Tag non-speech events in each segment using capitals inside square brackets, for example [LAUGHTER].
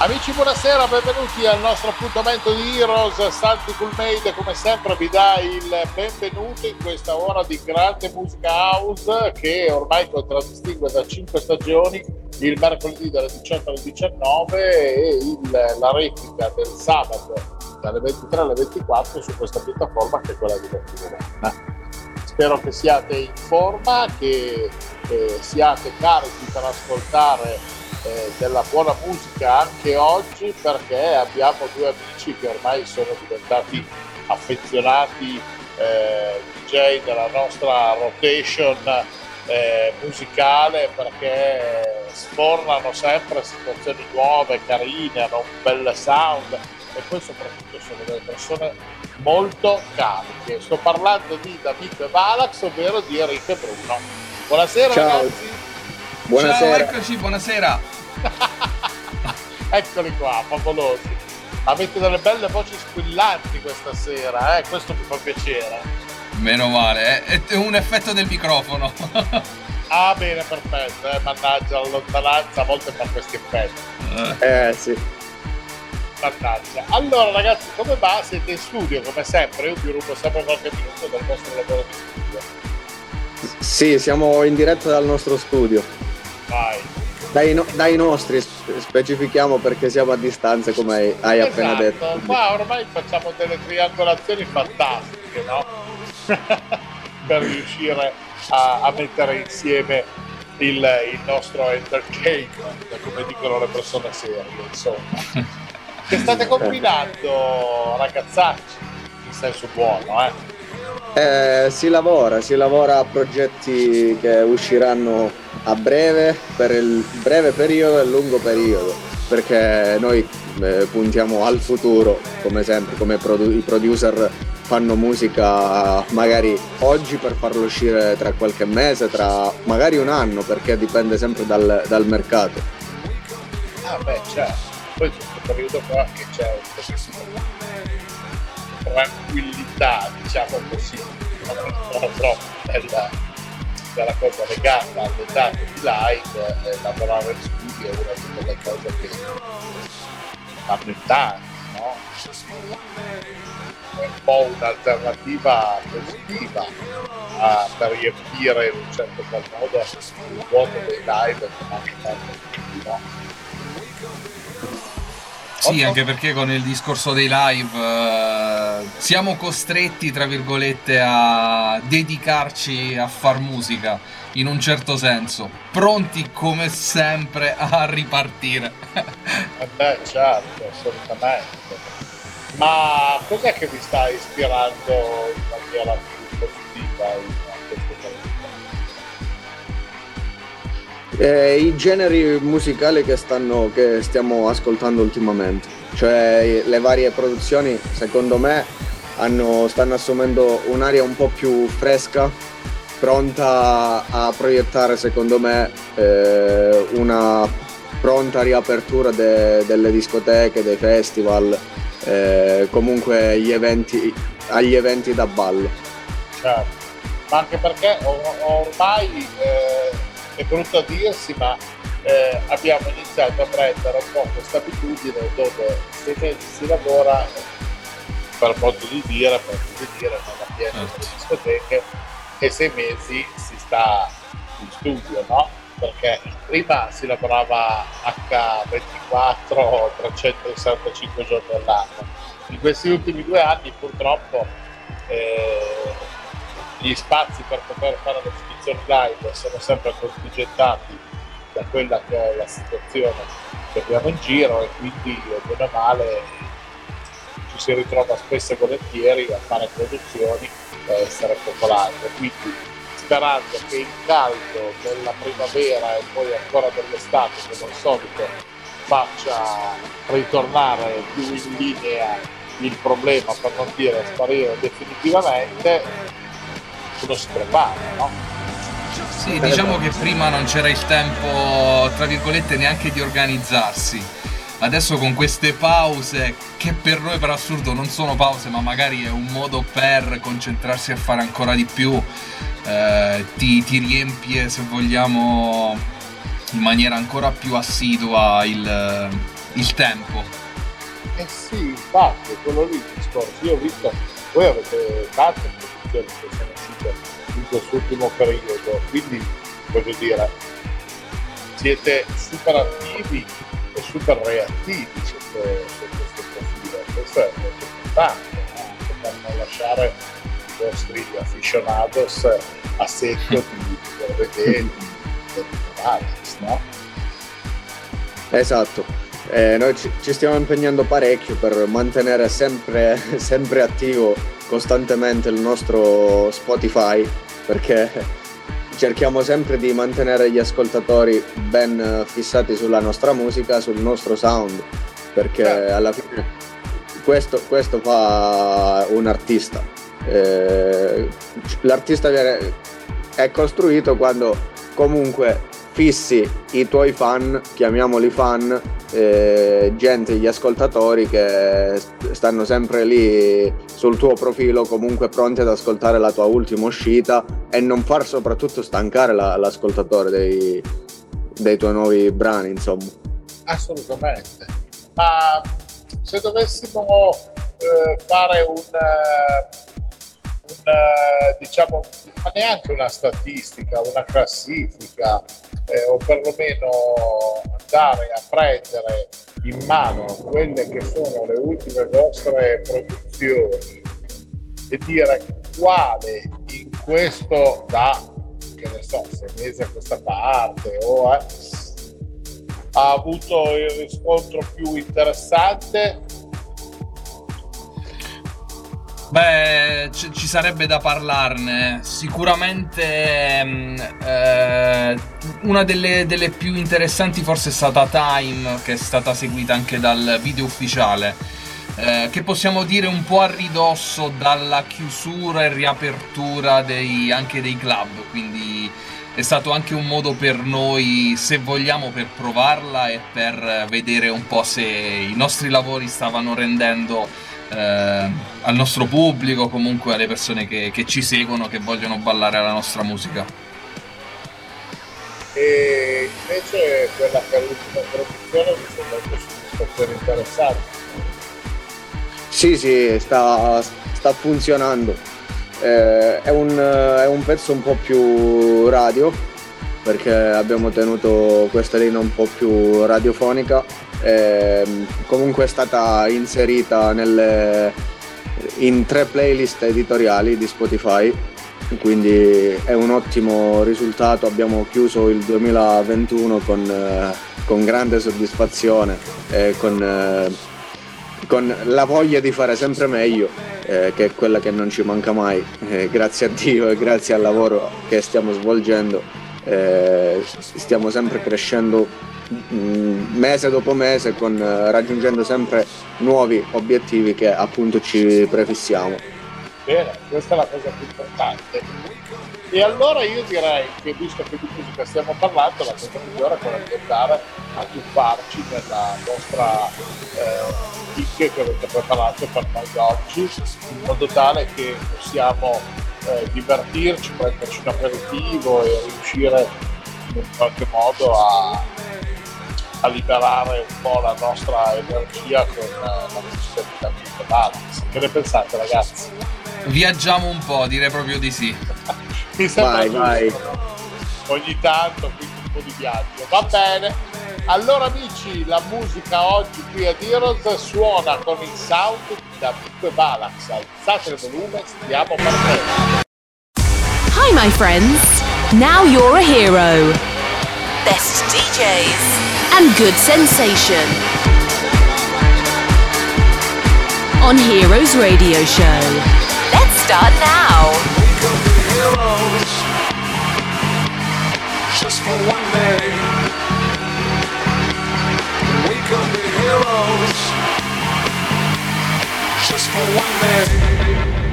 Amici buonasera, benvenuti al nostro appuntamento di Heroes. Santi Coolmade come sempre vi dà il benvenuto in questa ora di grande musica house che ormai contraddistingue da 5 stagioni il mercoledì dalle 18 alle 19 e il, la replica del sabato dalle 23 alle 24 su questa piattaforma che è quella di Vertigo Spero che siate in forma, che, che siate carichi per ascoltare eh, della buona musica anche oggi perché abbiamo due amici che ormai sono diventati affezionati eh, DJ della nostra rotation eh, musicale perché sfornano sempre situazioni nuove, carine, hanno un bel sound e poi soprattutto sono delle persone molto cariche. Sto parlando di David Valax, ovvero di Enrique Bruno. Buonasera Ciao. ragazzi. Buonasera. Ciao, eccoci, buonasera. [LAUGHS] Eccoli qua, favolosi. Avete delle belle voci squillanti questa sera, eh? questo mi fa piacere. Meno male, eh. è un effetto del microfono. [LAUGHS] Ah, bene, perfetto, eh? mannaggia la lontananza, a volte fa questi effetti. Eh sì. Mannaggia. Allora, ragazzi, come va? Siete in studio, come sempre. Io vi rubo sempre qualche minuto del vostro lavoro di studio. Sì, siamo in diretta dal nostro studio. Dai, no- dai nostri spe- specifichiamo perché siamo a distanza come hai, hai appena esatto. detto. Qua ormai facciamo delle triangolazioni fantastiche, no? [LAUGHS] per riuscire a, a mettere insieme il, il nostro entertainment, come dicono le persone serie, insomma. [LAUGHS] Che state combinando, ragazzacci, in senso buono, eh? Eh, si lavora, si lavora a progetti che usciranno a breve, per il breve periodo e il lungo periodo, perché noi eh, puntiamo al futuro, come sempre, come produ- i producer fanno musica magari oggi per farlo uscire tra qualche mese, tra magari un anno, perché dipende sempre dal, dal mercato. Ah beh, certo. Poi questo periodo qua che c'è un di tranquillità, diciamo così, non troppo della, della cosa legata alle date di live, eh, lavorare in studio è una di quelle cose che fanno in tanti, no? È un po' un'alternativa positiva a- per riempire in un certo qual modo il vuoto dei live che fatto tutti, no? Sì, anche perché con il discorso dei live eh, siamo costretti, tra virgolette, a dedicarci a far musica, in un certo senso, pronti come sempre a ripartire. Eh beh, certo, assolutamente. Ma cos'è che vi sta ispirando in maniera più positiva Eh, I generi musicali che, stanno, che stiamo ascoltando ultimamente, cioè le varie produzioni, secondo me, hanno- stanno assumendo un'aria un po' più fresca, pronta a proiettare, secondo me, eh, una pronta riapertura de- delle discoteche, dei festival, eh, comunque gli eventi, agli eventi da ballo. Certo. Ma anche perché or- ormai eh, è brutto a dirsi, ma eh, abbiamo iniziato a prendere un po' questa abitudine dove mesi si lavora, per modo di dire, per così dire, non ambiente delle discoteche, e sei mesi si sta in studio, no? Perché prima si lavorava H24 365 giorni all'anno. In questi ultimi due anni purtroppo eh, gli spazi per poter fare le esibizioni live sono sempre contingentati da quella che è la situazione che abbiamo in giro e quindi bene o male ci si ritrova spesso e volentieri a fare produzioni e essere popolari. Quindi sperando che il caldo della primavera e poi ancora dell'estate, come al solito, faccia ritornare più in linea il problema, per non dire sparire definitivamente, uno si prepara, no? Sì, diciamo che prima non c'era il tempo, tra virgolette, neanche di organizzarsi. Adesso con queste pause, che per noi per assurdo non sono pause, ma magari è un modo per concentrarsi a fare ancora di più, eh, ti, ti riempie, se vogliamo, in maniera ancora più assidua il, il tempo. Eh sì, infatti, quello lì il discorso. Io ho visto, voi avete tante produzioni che sono uscite in quest'ultimo periodo, quindi voglio dire, siete super attivi e super reattivi sotto, sotto questo profilo. Questo è molto importante, no? per non lasciare i vostri aficionados a secco di, vedere di, di no? Esatto. Eh, noi ci, ci, stiamo impegnando parecchio per mantenere sempre, [LAUGHS] sempre attivo costantemente il nostro Spotify perché cerchiamo sempre di mantenere gli ascoltatori ben fissati sulla nostra musica, sul nostro sound perché certo. alla fine questo, questo fa un artista. Eh, l'artista viene, è costruito quando comunque fissi i tuoi fan, chiamiamoli fan, eh, gente, gli ascoltatori che stanno sempre lì sul tuo profilo comunque pronti ad ascoltare la tua ultima uscita e non far soprattutto stancare la, l'ascoltatore dei, dei, tuoi nuovi brani, insomma. Assolutamente. Ma se dovessimo eh, fare un... Uh una, diciamo, ma neanche una statistica, una classifica, eh, o perlomeno andare a prendere in mano quelle che sono le ultime vostre produzioni e dire quale in questo da, che ne so, sei mesi a questa parte o eh, ha avuto il riscontro più interessante Beh, c- ci sarebbe da parlarne. Sicuramente mm, eh, una delle, delle, più interessanti forse è stata Time, che è stata seguita anche dal video ufficiale. Eh, che possiamo dire un po' a ridosso dalla chiusura e riapertura dei, anche dei club. Quindi è stato anche un modo per noi, se vogliamo, per provarla e per vedere un po' se i nostri lavori stavano rendendo eh, al nostro pubblico, comunque alle persone che, che, ci seguono, che vogliono ballare la nostra musica. E invece quella che è l'ultima produzione mi sembra una soddisfazione interessante. Sì, sì, sta, sta funzionando. Eh, è, un, è un pezzo un po' più radio perché abbiamo tenuto questa linea un po' più radiofonica eh, comunque è stata inserita nelle, in tre playlist editoriali di Spotify quindi è un ottimo risultato. Abbiamo chiuso il 2021 con, eh, con grande soddisfazione e con, eh, con, la voglia di fare sempre meglio eh, che è quella che non ci manca mai. Eh, grazie a Dio e grazie al lavoro che stiamo svolgendo eh, stiamo sempre crescendo mese dopo mese con, eh, raggiungendo sempre nuovi obiettivi che appunto ci prefissiamo. Bene, questa è la cosa più importante. E allora io direi che visto che di musica stiamo parlando, la cosa migliore è quella di andare a tuffarci nella vostra eh, che avete preparato per noi oggi, in modo tale che possiamo eh, divertirci, prenderci un aperitivo e riuscire in qualche modo a a liberare un po' la nostra energia con eh, la musica di Davide Vallis. Che ne pensate ragazzi? Viaggiamo un po', direi proprio di sì. [LAUGHS] Mi sembra vai, vai. Ogni tanto, quindi un po' di viaggio. Va bene. Allora amici, la musica oggi qui a Heroes suona con il sound da Pico e Balax. Alzate il volume, stiamo partendo. Hi my friends, now you're a hero. Best DJs. and good sensation. On Heroes Radio Show. Let's start now. Wake up the heroes. Just for one day. We up be heroes. Just for one day.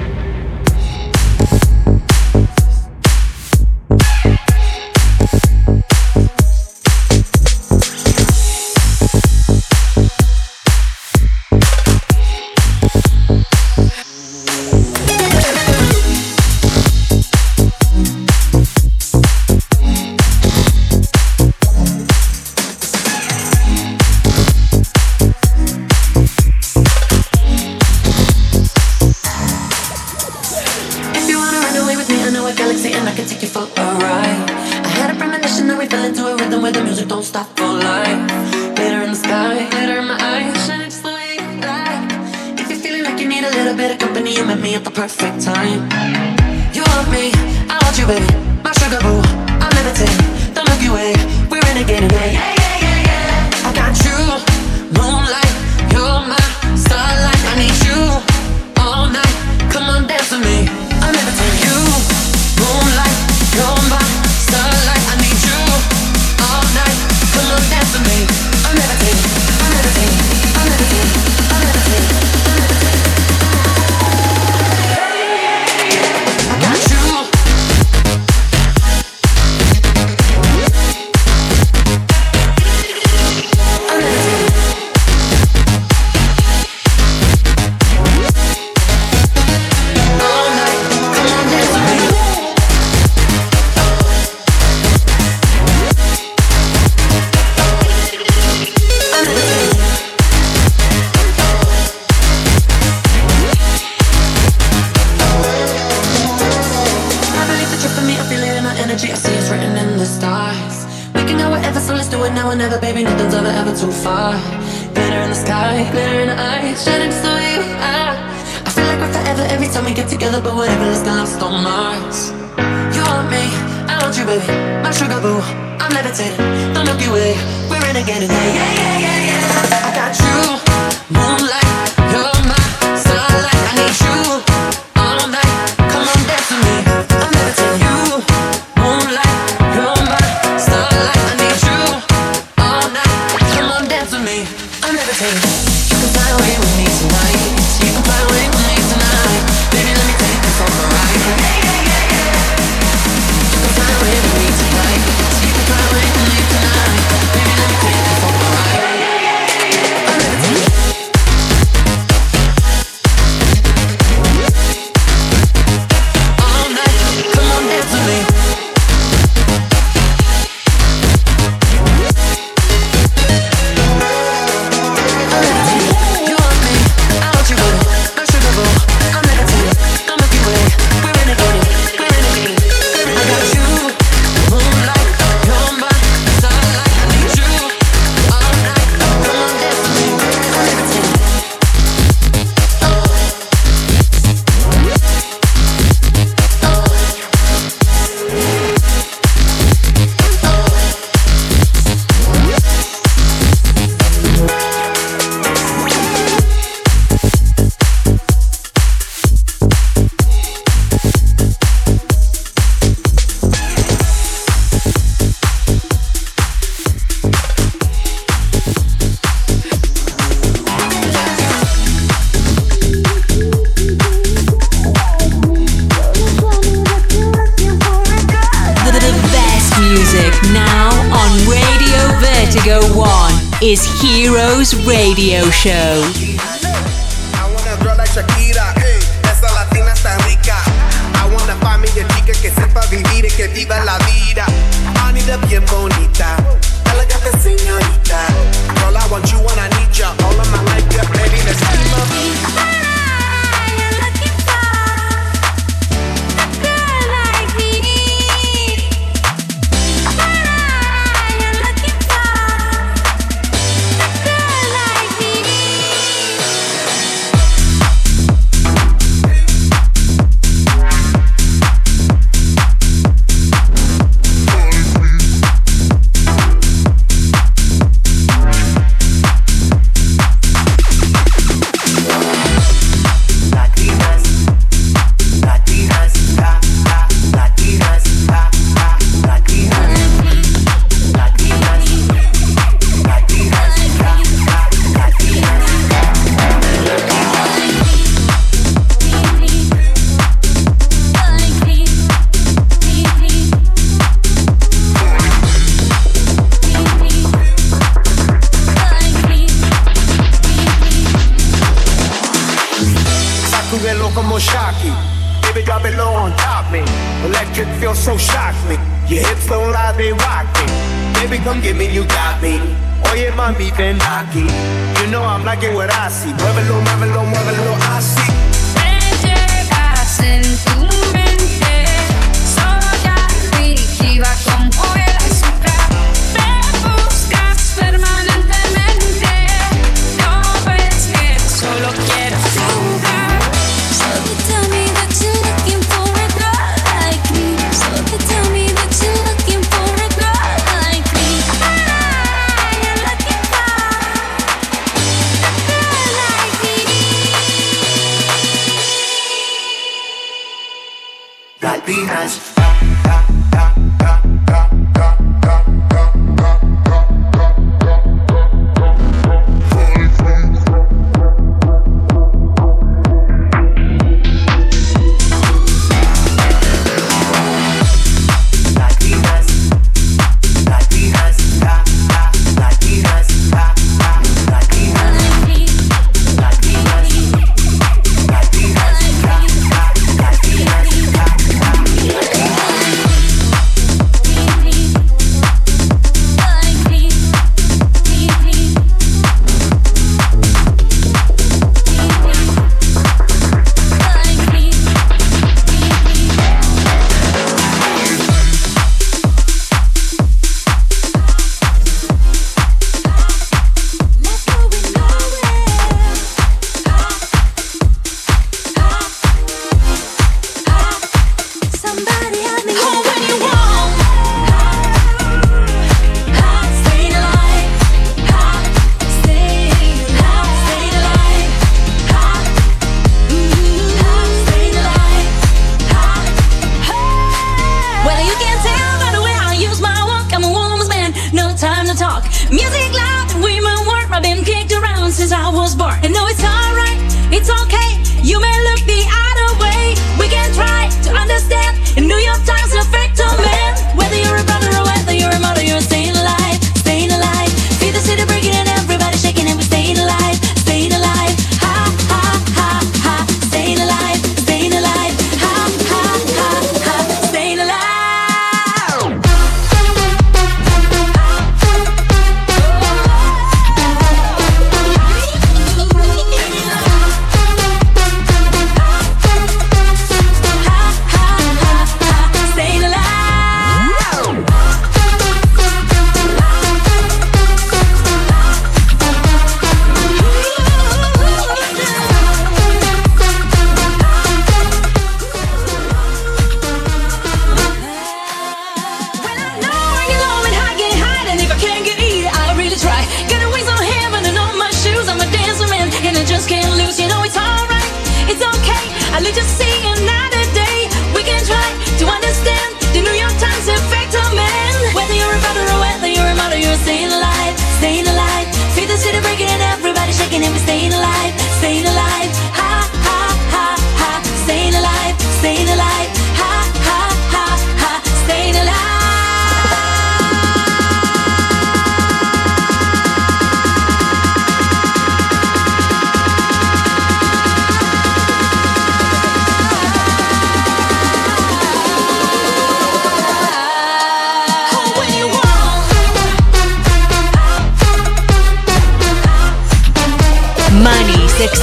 Radio show. so shock me. Your hips don't lie, they rock me. Baby, come get me, you got me. Oh Oye, mami, been aquí. You know I'm liking what I see. Muévelo, muévelo, muévelo, I see. Ven, llegas en me.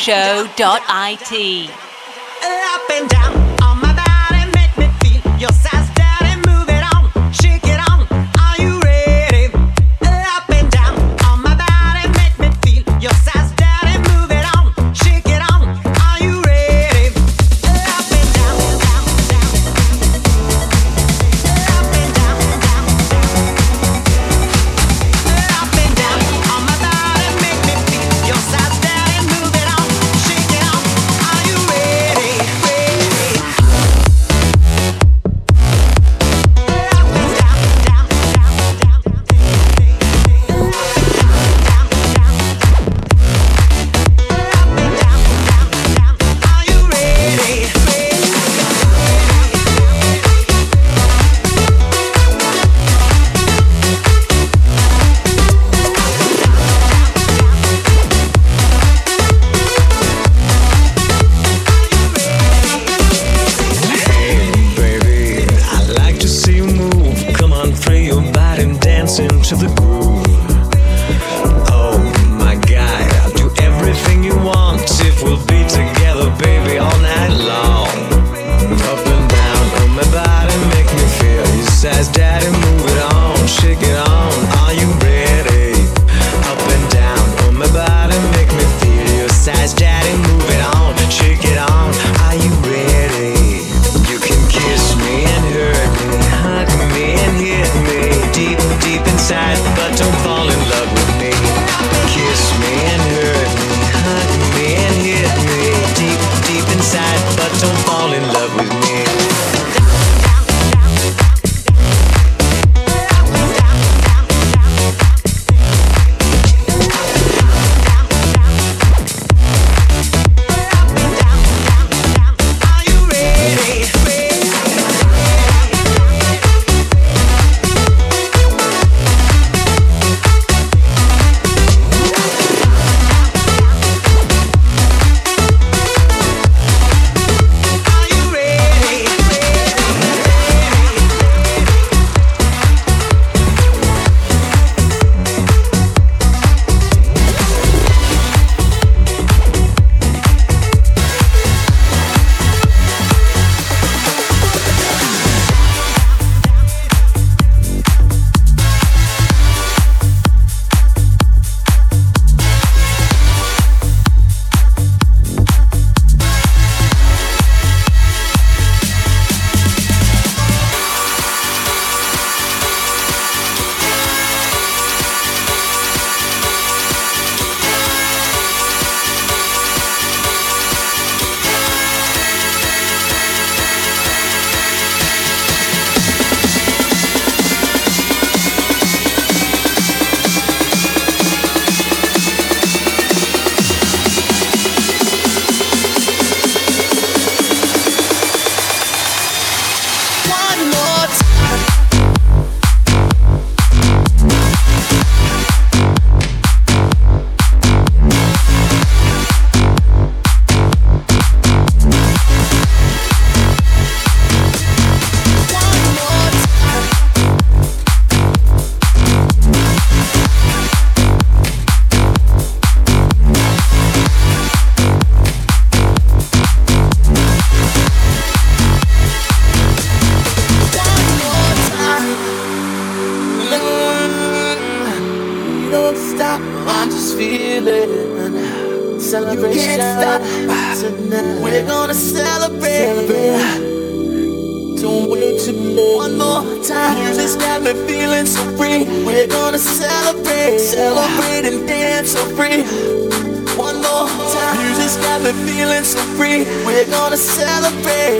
Show.it.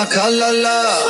la, ka la la.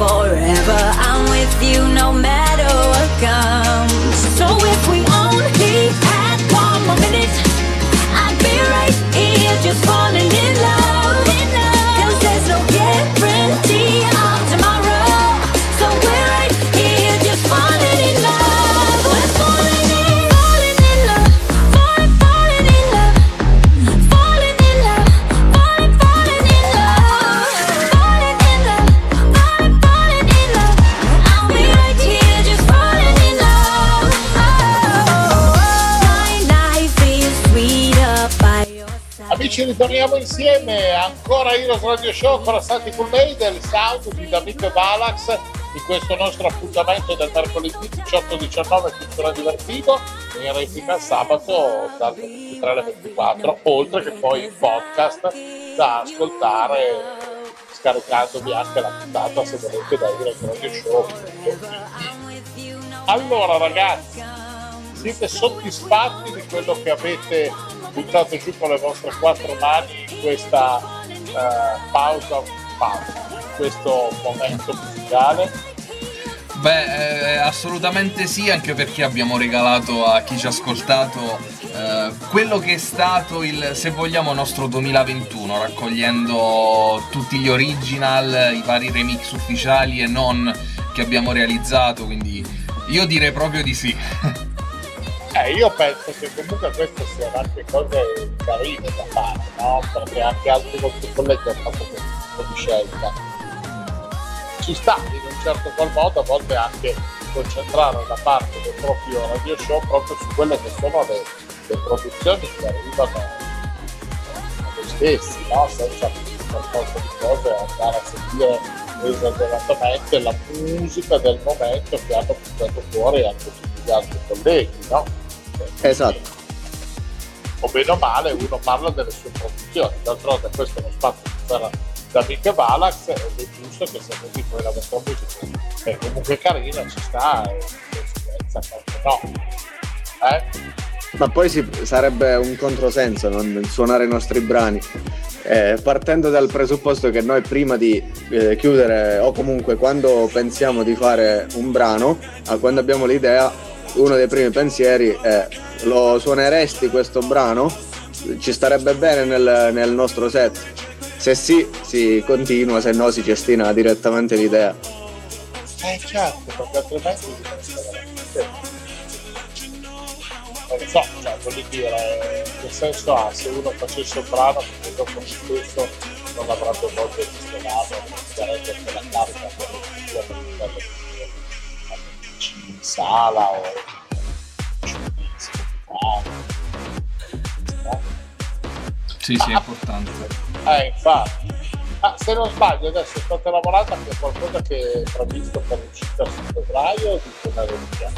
forever. I'm with you no matter. Filipinas Radio Show, corazzati con lei del sound di D'Amico e Balax di questo nostro appuntamento del mercoledì 18-19 tuttora Divertito in replica sabato dalle 23 alle 24 oltre che poi il podcast da ascoltare scaricandovi anche la puntata se volete da Irene Radio Show. Allora ragazzi siete soddisfatti di quello che avete buttato giù con le vostre quattro mani in questa eh, pausa pausa questo momento musicale? Beh, eh, assolutamente sì, anche perché abbiamo regalato a chi ci ha ascoltato eh, quello che è stato il, se vogliamo, nostro 2021, raccogliendo tutti gli original, i vari remix ufficiali e non che abbiamo realizzato, quindi io direi proprio di sì. [LAUGHS] Eh, io penso che comunque queste siano anche cose carine da fare, no? Perché anche altri vostri colleghi hanno fatto questo tipo di scelta. Ci sta in un certo qual modo a volte anche concentrare la parte del proprio radio show proprio su quelle che sono le, le produzioni che arrivano a noi stessi, no? Senza per forza di cose andare a sentire esageratamente la musica del momento che hanno portato fuori anche tutti gli altri colleghi, no? Esatto. o bene o male uno parla delle sue produzioni, d'altronde questo è uno spazio che sarà da Mick Valax ed è giusto che se così poi la vostra musica è comunque carina, ci sta e no. Eh? Ma poi si- sarebbe un controsenso non suonare i nostri brani. Eh, partendo dal presupposto che noi prima di eh, chiudere o comunque quando pensiamo di fare un brano, a quando abbiamo l'idea, uno dei primi pensieri è lo suoneresti questo brano? Ci starebbe bene nel, nel nostro set? Se sì, si continua, se no si cestina direttamente l'idea. Eh certo, perché altrimenti veramente non so, cioè voglio dire, che senso ha se uno facesse un brano che dopo stesso non avrebbe molto di suonarlo, non sarebbe per la carica per il sala o no? Sì, sì, è importante. Eh, infatti. Ah, se non sbaglio adesso state lavorando anche qualcosa che è previsto per l'uscita su febbraio di Teneriffa.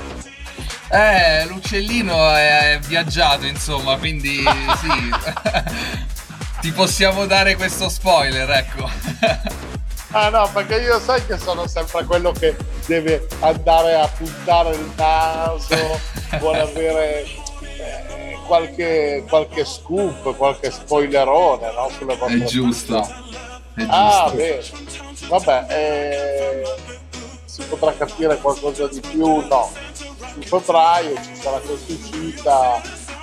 Eh, l'uccellino è viaggiato, insomma, quindi sì. [LAUGHS] [LAUGHS] Ti possiamo dare questo spoiler, ecco. Ah no, perché io sai che sono sempre quello che deve andare a puntare il naso, vuole avere eh, qualche, qualche scoop, qualche spoilerone no, sulle vostre È giusto. È Ah, giusto. bene. Vabbè, eh, si potrà capire qualcosa di più? No. Su febbraio ci sarà questa uscita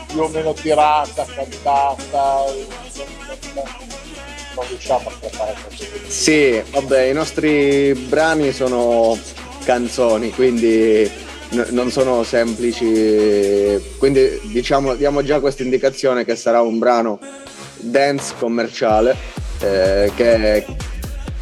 più o meno tirata, cantata. Non riusciamo a trattare così. Sì, vabbè, i nostri brani sono canzoni, quindi n- non sono semplici. Quindi diciamo, diamo già questa indicazione che sarà un brano dance commerciale eh, che,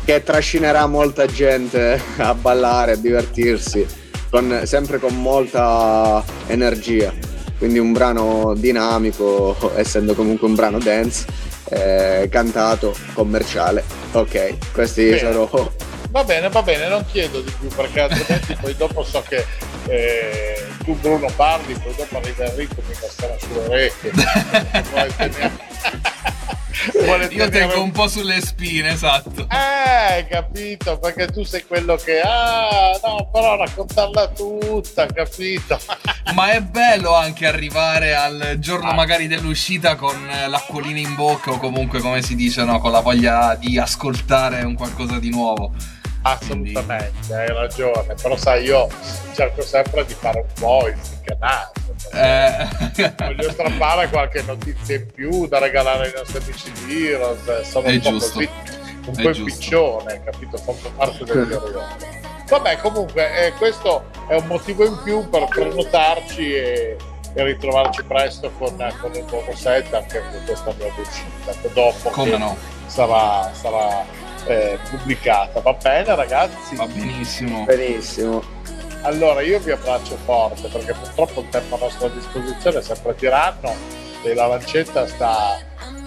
che trascinerà molta gente a ballare, a divertirsi, con- sempre con molta energia. Quindi un brano dinamico, essendo comunque un brano dance, eh, cantato, commerciale. Ok, questi Bene. sono Va bene, va bene, non chiedo di più perché altrimenti poi dopo so che eh, tu Bruno parli, poi dopo arriva Enrico mi casserà sulle orecchie. [LAUGHS] [LAUGHS] Io tengo un po' sulle spine, esatto. Eh, capito, perché tu sei quello che... Ah, no, però raccontarla tutta, capito? [LAUGHS] Ma è bello anche arrivare al giorno Ah. magari dell'uscita con l'acquolina in bocca o comunque come si dice, no? con la voglia di ascoltare un qualcosa di nuovo. Assolutamente, hai ragione, però sai, io cerco sempre di fare un po' il canale. Eh, Voglio strappare qualche notizia in più da regalare ai nostri amici di Heroes. eh, Sono È un po' giusto. così, un È po' giusto. impiccione, capito? Fanno parte del mio ruolo. Vabbè, comunque, eh, questo è un motivo in più per prenotarci e, e ritrovarci presto con, con il nuovo set, anche con questa nuova uscita, dopo come no? sarà, sarà eh, pubblicata. Va bene, ragazzi? Va benissimo. benissimo. Allora io vi abbraccio forte perché purtroppo il tempo a nostra disposizione è sempre tiranno e la lancetta sta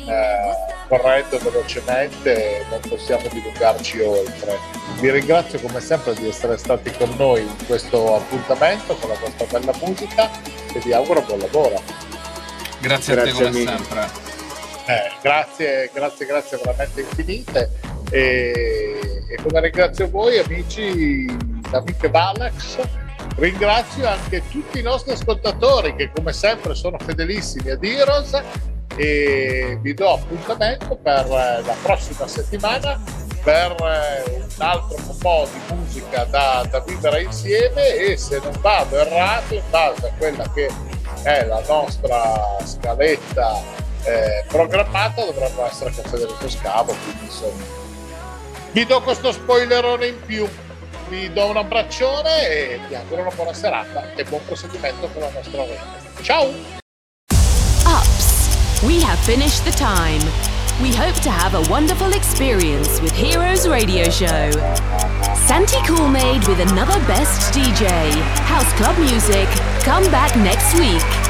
eh, correndo velocemente e non possiamo dilungarci oltre. Vi ringrazio come sempre di essere stati con noi in questo appuntamento con la vostra bella musica e vi auguro buon lavoro. Grazie, a te Grazie come sempre. Eh, grazie, grazie, grazie veramente infinite e, e come ringrazio voi amici amiche Valax ringrazio anche tutti i nostri ascoltatori che come sempre sono fedelissimi ad Heroes. E vi do appuntamento per eh, la prossima settimana per eh, un altro po' di musica da, da vivere insieme. E se non vado errato in base a quella che è la nostra scaletta eh, programmata dovrebbe essere con Federico Scavo quindi insomma vi do questo spoilerone in più vi do un abbraccione e vi auguro una buona serata e buon proseguimento con la nostra rete. Ciao! Ups, we have finished the time. We hope to have a wonderful experience with Heroes Radio Show. Santi Coolmade with another best DJ, House Club Music. Come back next week.